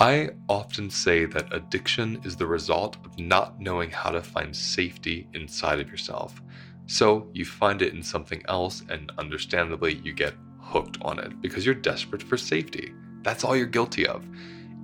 I often say that addiction is the result of not knowing how to find safety inside of yourself. So you find it in something else, and understandably, you get hooked on it because you're desperate for safety. That's all you're guilty of.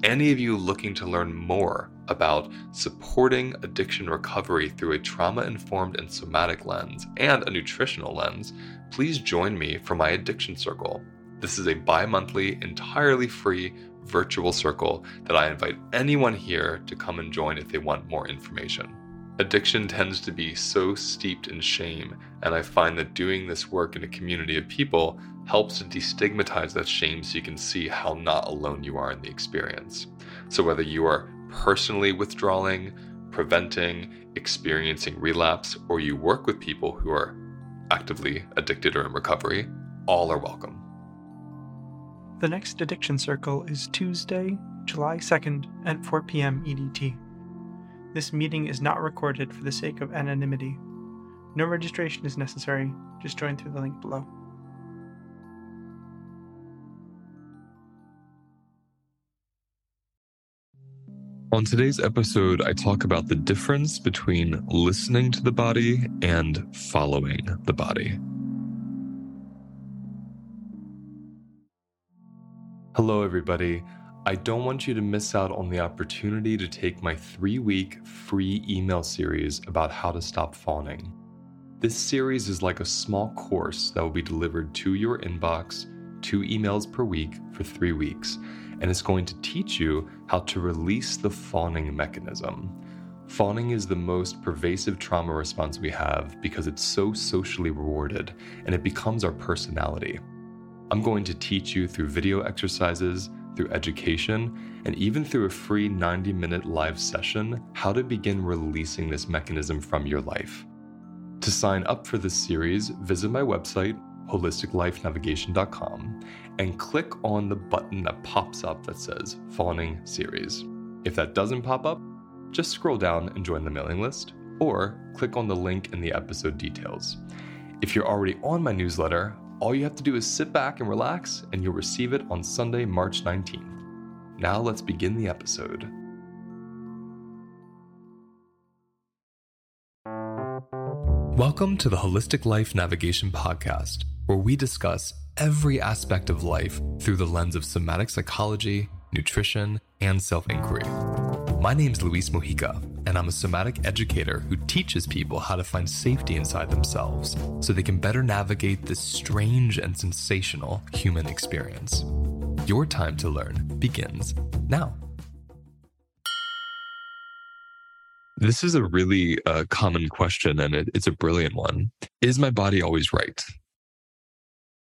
Any of you looking to learn more about supporting addiction recovery through a trauma informed and somatic lens and a nutritional lens, please join me for my addiction circle. This is a bi monthly, entirely free virtual circle that I invite anyone here to come and join if they want more information. Addiction tends to be so steeped in shame, and I find that doing this work in a community of people helps to destigmatize that shame so you can see how not alone you are in the experience. So, whether you are personally withdrawing, preventing, experiencing relapse, or you work with people who are actively addicted or in recovery, all are welcome. The next Addiction Circle is Tuesday, July 2nd at 4 p.m. EDT. This meeting is not recorded for the sake of anonymity. No registration is necessary, just join through the link below. On today's episode, I talk about the difference between listening to the body and following the body. Hello, everybody. I don't want you to miss out on the opportunity to take my three week free email series about how to stop fawning. This series is like a small course that will be delivered to your inbox, two emails per week for three weeks, and it's going to teach you how to release the fawning mechanism. Fawning is the most pervasive trauma response we have because it's so socially rewarded and it becomes our personality. I'm going to teach you through video exercises, through education, and even through a free 90 minute live session how to begin releasing this mechanism from your life. To sign up for this series, visit my website, holisticlifenavigation.com, and click on the button that pops up that says Fawning Series. If that doesn't pop up, just scroll down and join the mailing list, or click on the link in the episode details. If you're already on my newsletter, all you have to do is sit back and relax, and you'll receive it on Sunday, March 19th. Now let's begin the episode. Welcome to the Holistic Life Navigation Podcast, where we discuss every aspect of life through the lens of somatic psychology, nutrition, and self inquiry. My name is Luis Mojica, and I'm a somatic educator who teaches people how to find safety inside themselves so they can better navigate this strange and sensational human experience. Your time to learn begins now. This is a really uh, common question, and it, it's a brilliant one. Is my body always right?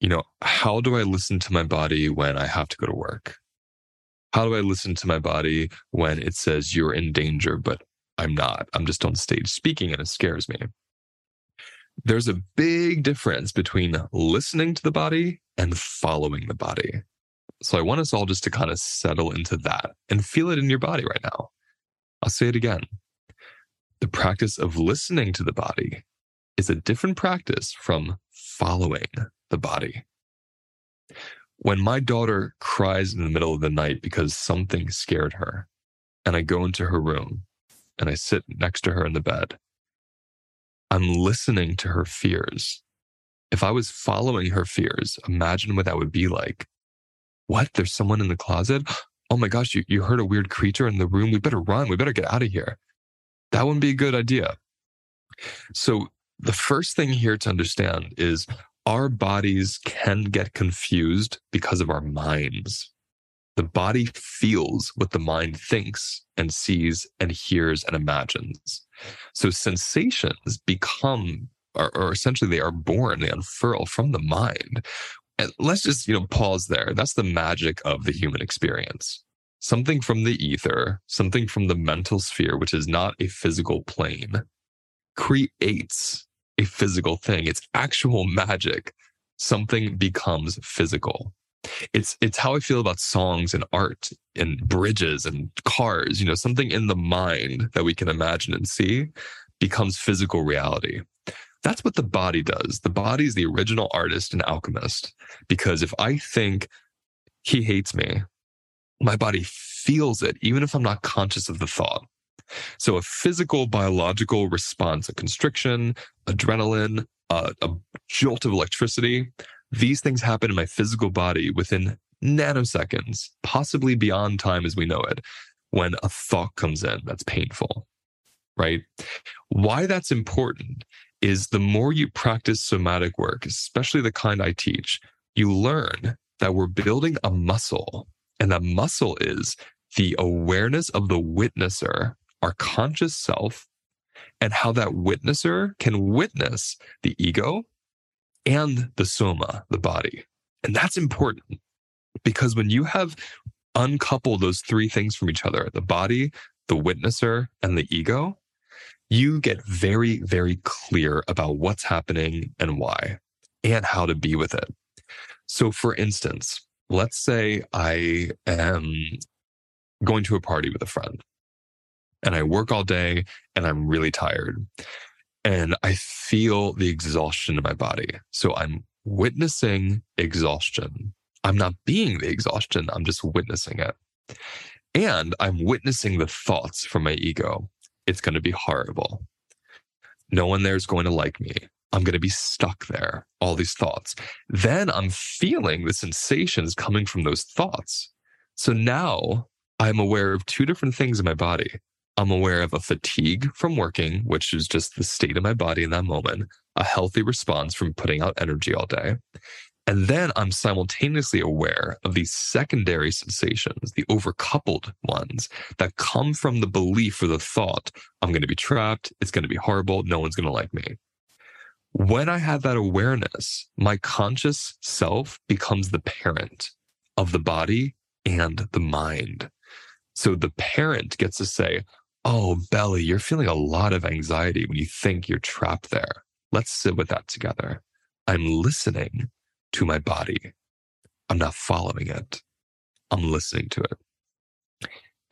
You know, how do I listen to my body when I have to go to work? How do I listen to my body when it says you're in danger, but I'm not. I'm just on stage speaking and it scares me. There's a big difference between listening to the body and following the body. So I want us all just to kind of settle into that and feel it in your body right now. I'll say it again. The practice of listening to the body is a different practice from following the body. When my daughter cries in the middle of the night because something scared her, and I go into her room and I sit next to her in the bed. I'm listening to her fears. If I was following her fears, imagine what that would be like. What? There's someone in the closet? Oh my gosh, you, you heard a weird creature in the room. We better run. We better get out of here. That wouldn't be a good idea. So, the first thing here to understand is our bodies can get confused because of our minds. The body feels what the mind thinks and sees and hears and imagines. So sensations become, or, or essentially they are born, they unfurl from the mind. And let's just, you know, pause there. That's the magic of the human experience. Something from the ether, something from the mental sphere, which is not a physical plane, creates a physical thing. It's actual magic. Something becomes physical it's it's how I feel about songs and art and bridges and cars. You know, something in the mind that we can imagine and see becomes physical reality. That's what the body does. The body is the original artist and alchemist. Because if I think he hates me, my body feels it, even if I'm not conscious of the thought. So a physical, biological response, a constriction, adrenaline, uh, a jolt of electricity, these things happen in my physical body within nanoseconds, possibly beyond time as we know it, when a thought comes in that's painful, right? Why that's important is the more you practice somatic work, especially the kind I teach, you learn that we're building a muscle. And that muscle is the awareness of the witnesser, our conscious self, and how that witnesser can witness the ego and the soma, the body. And that's important because when you have uncoupled those three things from each other the body, the witnesser, and the ego you get very, very clear about what's happening and why and how to be with it. So, for instance, let's say I am going to a party with a friend and I work all day and I'm really tired and I feel the exhaustion in my body. So, I'm witnessing exhaustion. I'm not being the exhaustion, I'm just witnessing it. And I'm witnessing the thoughts from my ego it's going to be horrible. No one there is going to like me. I'm going to be stuck there. All these thoughts. Then I'm feeling the sensations coming from those thoughts. So now I'm aware of two different things in my body. I'm aware of a fatigue from working, which is just the state of my body in that moment, a healthy response from putting out energy all day. And then I'm simultaneously aware of these secondary sensations, the overcoupled ones that come from the belief or the thought, I'm going to be trapped. It's going to be horrible. No one's going to like me. When I have that awareness, my conscious self becomes the parent of the body and the mind. So the parent gets to say, Oh, Belly, you're feeling a lot of anxiety when you think you're trapped there. Let's sit with that together. I'm listening to my body. I'm not following it. I'm listening to it.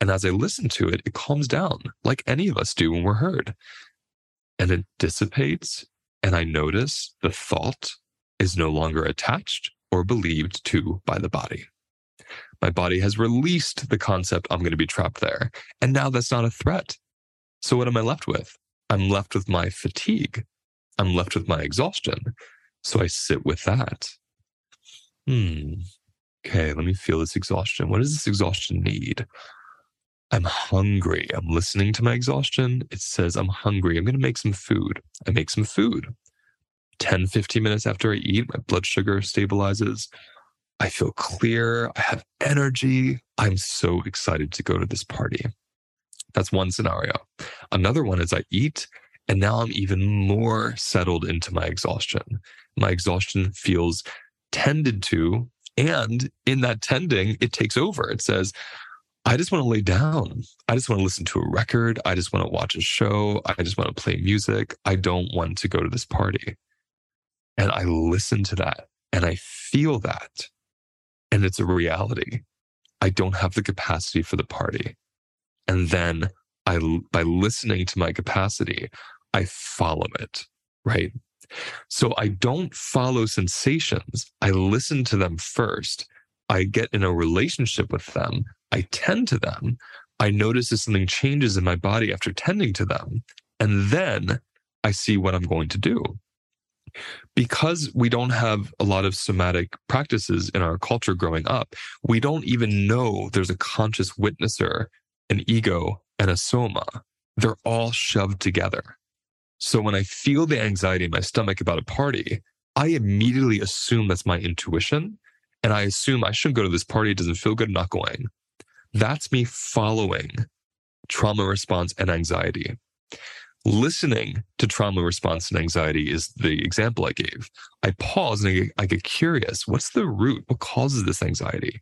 And as I listen to it, it calms down like any of us do when we're heard. And it dissipates. And I notice the thought is no longer attached or believed to by the body. My body has released the concept I'm going to be trapped there. And now that's not a threat. So what am I left with? I'm left with my fatigue. I'm left with my exhaustion. So I sit with that hmm, okay, let me feel this exhaustion. What does this exhaustion need? I'm hungry. I'm listening to my exhaustion. It says, I'm hungry. I'm going to make some food. I make some food. 10, 15 minutes after I eat, my blood sugar stabilizes. I feel clear. I have energy. I'm so excited to go to this party. That's one scenario. Another one is I eat and now I'm even more settled into my exhaustion. My exhaustion feels tended to. And in that tending, it takes over. It says, I just want to lay down. I just want to listen to a record. I just want to watch a show. I just want to play music. I don't want to go to this party. And I listen to that and I feel that. And it's a reality. I don't have the capacity for the party. And then I, by listening to my capacity, I follow it, right? So I don't follow sensations. I listen to them first. I get in a relationship with them. I tend to them. I notice if something changes in my body after tending to them. And then I see what I'm going to do. Because we don't have a lot of somatic practices in our culture growing up, we don't even know there's a conscious witnesser, an ego, and a soma. They're all shoved together. So when I feel the anxiety in my stomach about a party, I immediately assume that's my intuition. And I assume I shouldn't go to this party. It doesn't feel good. Not going. That's me following trauma response and anxiety. Listening to trauma response and anxiety is the example I gave. I pause and I get, I get curious. What's the root? What causes this anxiety?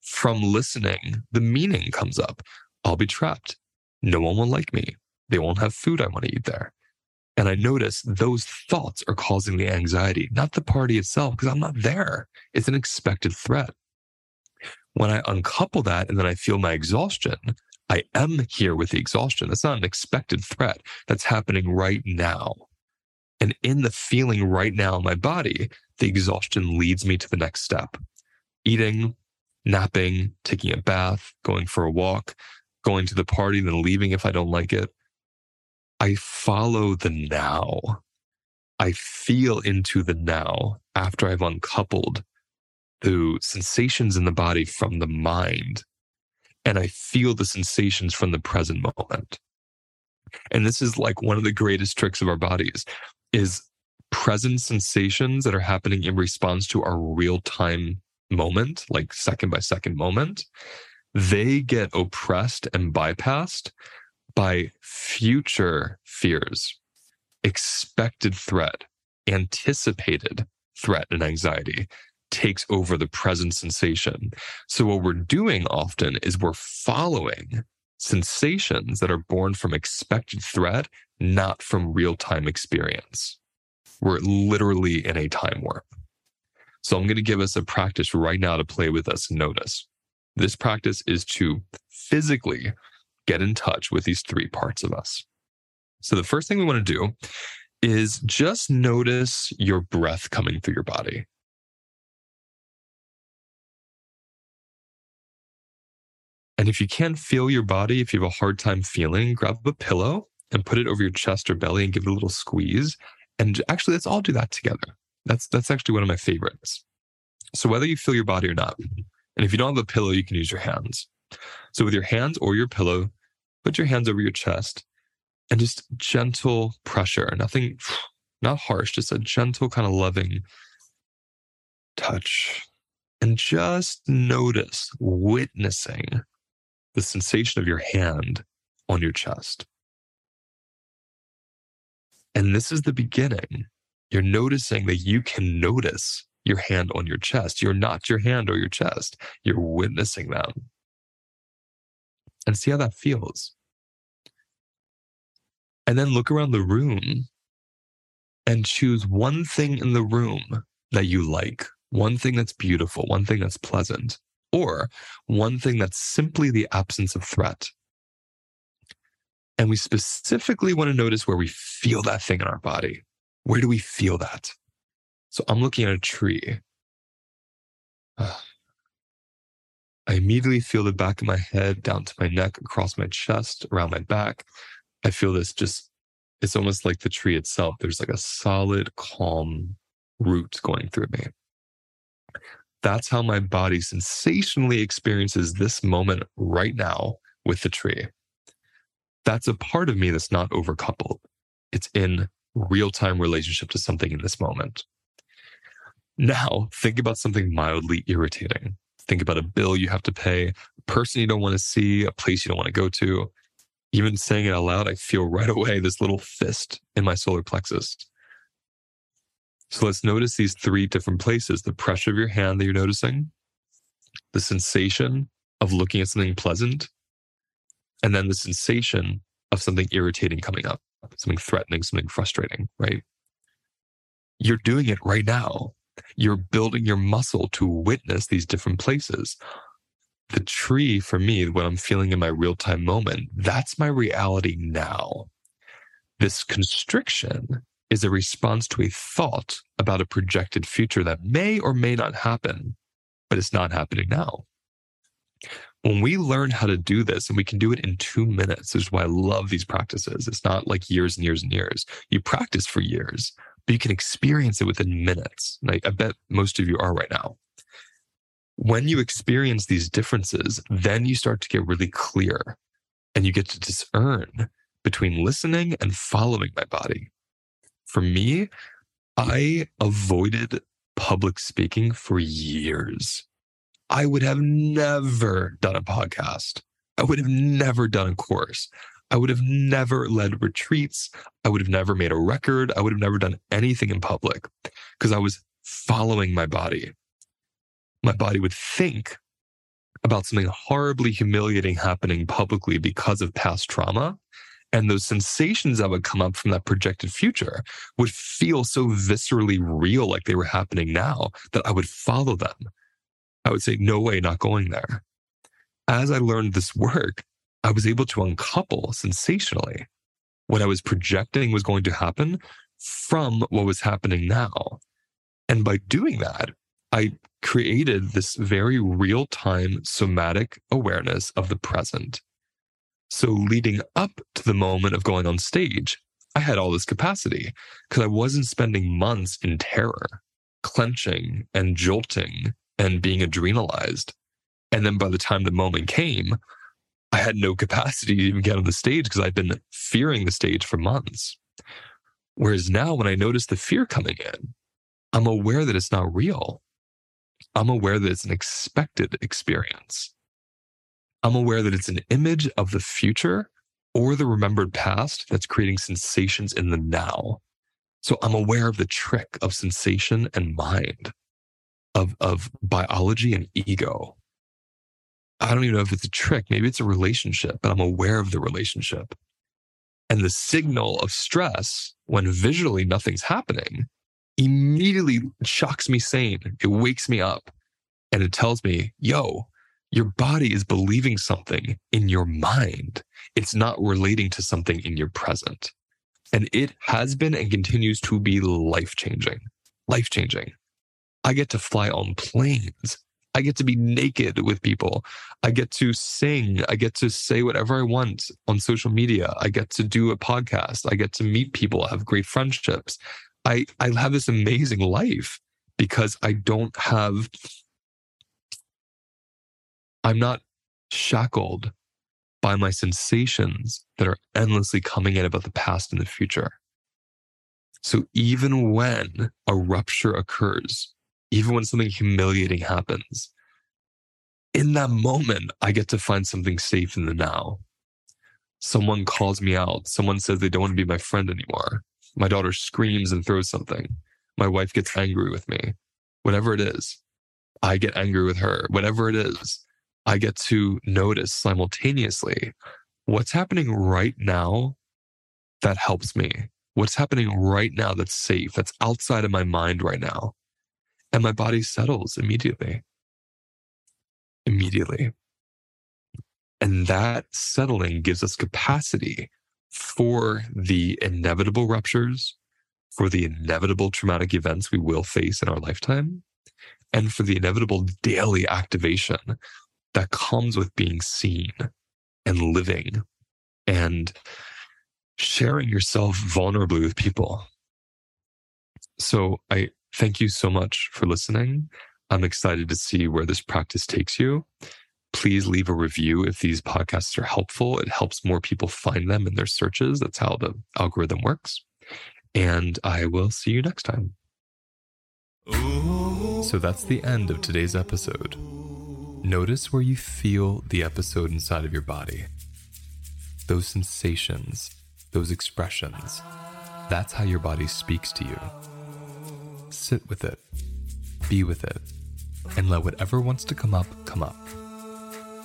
From listening, the meaning comes up. I'll be trapped. No one will like me. They won't have food I want to eat there. And I notice those thoughts are causing the anxiety, not the party itself, because I'm not there. It's an expected threat. When I uncouple that and then I feel my exhaustion, I am here with the exhaustion. That's not an expected threat. That's happening right now. And in the feeling right now in my body, the exhaustion leads me to the next step eating, napping, taking a bath, going for a walk, going to the party, then leaving if I don't like it. I follow the now. I feel into the now after I've uncoupled the sensations in the body from the mind. And I feel the sensations from the present moment. And this is like one of the greatest tricks of our bodies is present sensations that are happening in response to our real time moment, like second by second moment. They get oppressed and bypassed by future fears, expected threat, anticipated threat and anxiety takes over the present sensation. So, what we're doing often is we're following sensations that are born from expected threat, not from real time experience. We're literally in a time warp. So, I'm going to give us a practice right now to play with us notice. This practice is to physically get in touch with these three parts of us. So, the first thing we want to do is just notice your breath coming through your body. And if you can't feel your body, if you have a hard time feeling, grab a pillow and put it over your chest or belly and give it a little squeeze. And actually, let's all do that together. That's that's actually one of my favorites. So whether you feel your body or not, and if you don't have a pillow, you can use your hands. So with your hands or your pillow, put your hands over your chest and just gentle pressure. Nothing, not harsh, just a gentle kind of loving touch. And just notice, witnessing the sensation of your hand on your chest. And this is the beginning. You're noticing that you can notice your hand on your chest. You're not your hand or your chest. You're witnessing them. And see how that feels. And then look around the room and choose one thing in the room that you like, one thing that's beautiful, one thing that's pleasant or one thing that's simply the absence of threat. And we specifically want to notice where we feel that thing in our body. Where do we feel that? So I'm looking at a tree. Ah. I immediately feel the back of my head down to my neck, across my chest, around my back. I feel this just, it's almost like the tree itself. There's like a solid, calm root going through me. That's how my body sensationally experiences this moment right now with the tree. That's a part of me that's not overcoupled. It's in real time relationship to something in this moment. Now, think about something mildly irritating. Think about a bill you have to pay, a person you don't want to see, a place you don't want to go to. Even saying it out loud, I feel right away this little fist in my solar plexus. So let's notice these three different places the pressure of your hand that you're noticing, the sensation of looking at something pleasant, and then the sensation of something irritating coming up, something threatening, something frustrating, right? You're doing it right now. You're building your muscle to witness these different places. The tree, for me, what I'm feeling in my real time moment, that's my reality now. This constriction is a response to a thought about a projected future that may or may not happen, but it's not happening now. When we learn how to do this, and we can do it in two minutes, this is why I love these practices. It's not like years and years and years. You practice for years, but you can experience it within minutes. Like I bet most of you are right now. When you experience these differences, then you start to get really clear and you get to discern between listening and following my body for me, I avoided public speaking for years. I would have never done a podcast. I would have never done a course. I would have never led retreats. I would have never made a record. I would have never done anything in public because I was following my body. My body would think about something horribly humiliating happening publicly because of past trauma and those sensations that would come up from that projected future would feel so viscerally real, like they were happening now, that I would follow them. I would say, no way, not going there. As I learned this work, I was able to uncouple sensationally what I was projecting was going to happen from what was happening now. And by doing that, I created this very real time somatic awareness of the present. So, leading up to the moment of going on stage, I had all this capacity because I wasn't spending months in terror, clenching and jolting and being adrenalized. And then by the time the moment came, I had no capacity to even get on the stage because I'd been fearing the stage for months. Whereas now, when I notice the fear coming in, I'm aware that it's not real. I'm aware that it's an expected experience. I'm aware that it's an image of the future or the remembered past that's creating sensations in the now. So I'm aware of the trick of sensation and mind, of, of biology and ego. I don't even know if it's a trick. Maybe it's a relationship, but I'm aware of the relationship. And the signal of stress, when visually nothing's happening, immediately shocks me sane. It wakes me up and it tells me, yo, your body is believing something in your mind. It's not relating to something in your present. And it has been and continues to be life changing. Life changing. I get to fly on planes. I get to be naked with people. I get to sing. I get to say whatever I want on social media. I get to do a podcast. I get to meet people, have great friendships. I, I have this amazing life because I don't have I'm not shackled by my sensations that are endlessly coming in about the past and the future. So even when a rupture occurs, even when something humiliating happens, in that moment, I get to find something safe in the now. Someone calls me out. Someone says they don't want to be my friend anymore. My daughter screams and throws something. My wife gets angry with me. Whatever it is, I get angry with her. Whatever it is, I get to notice simultaneously what's happening right now that helps me. What's happening right now that's safe, that's outside of my mind right now. And my body settles immediately. Immediately. And that settling gives us capacity for the inevitable ruptures, for the inevitable traumatic events we will face in our lifetime, and for the inevitable daily activation that comes with being seen and living and sharing yourself vulnerably with people. So I thank you so much for listening. I'm excited to see where this practice takes you. Please leave a review if these podcasts are helpful. It helps more people find them in their searches. That's how the algorithm works. And I will see you next time. So that's the end of today's episode. Notice where you feel the episode inside of your body. Those sensations, those expressions. That's how your body speaks to you. Sit with it, be with it, and let whatever wants to come up come up.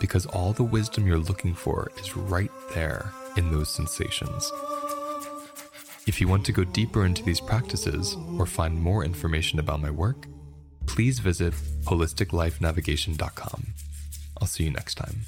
Because all the wisdom you're looking for is right there in those sensations. If you want to go deeper into these practices or find more information about my work, please visit holisticlifenavigation.com. I'll see you next time.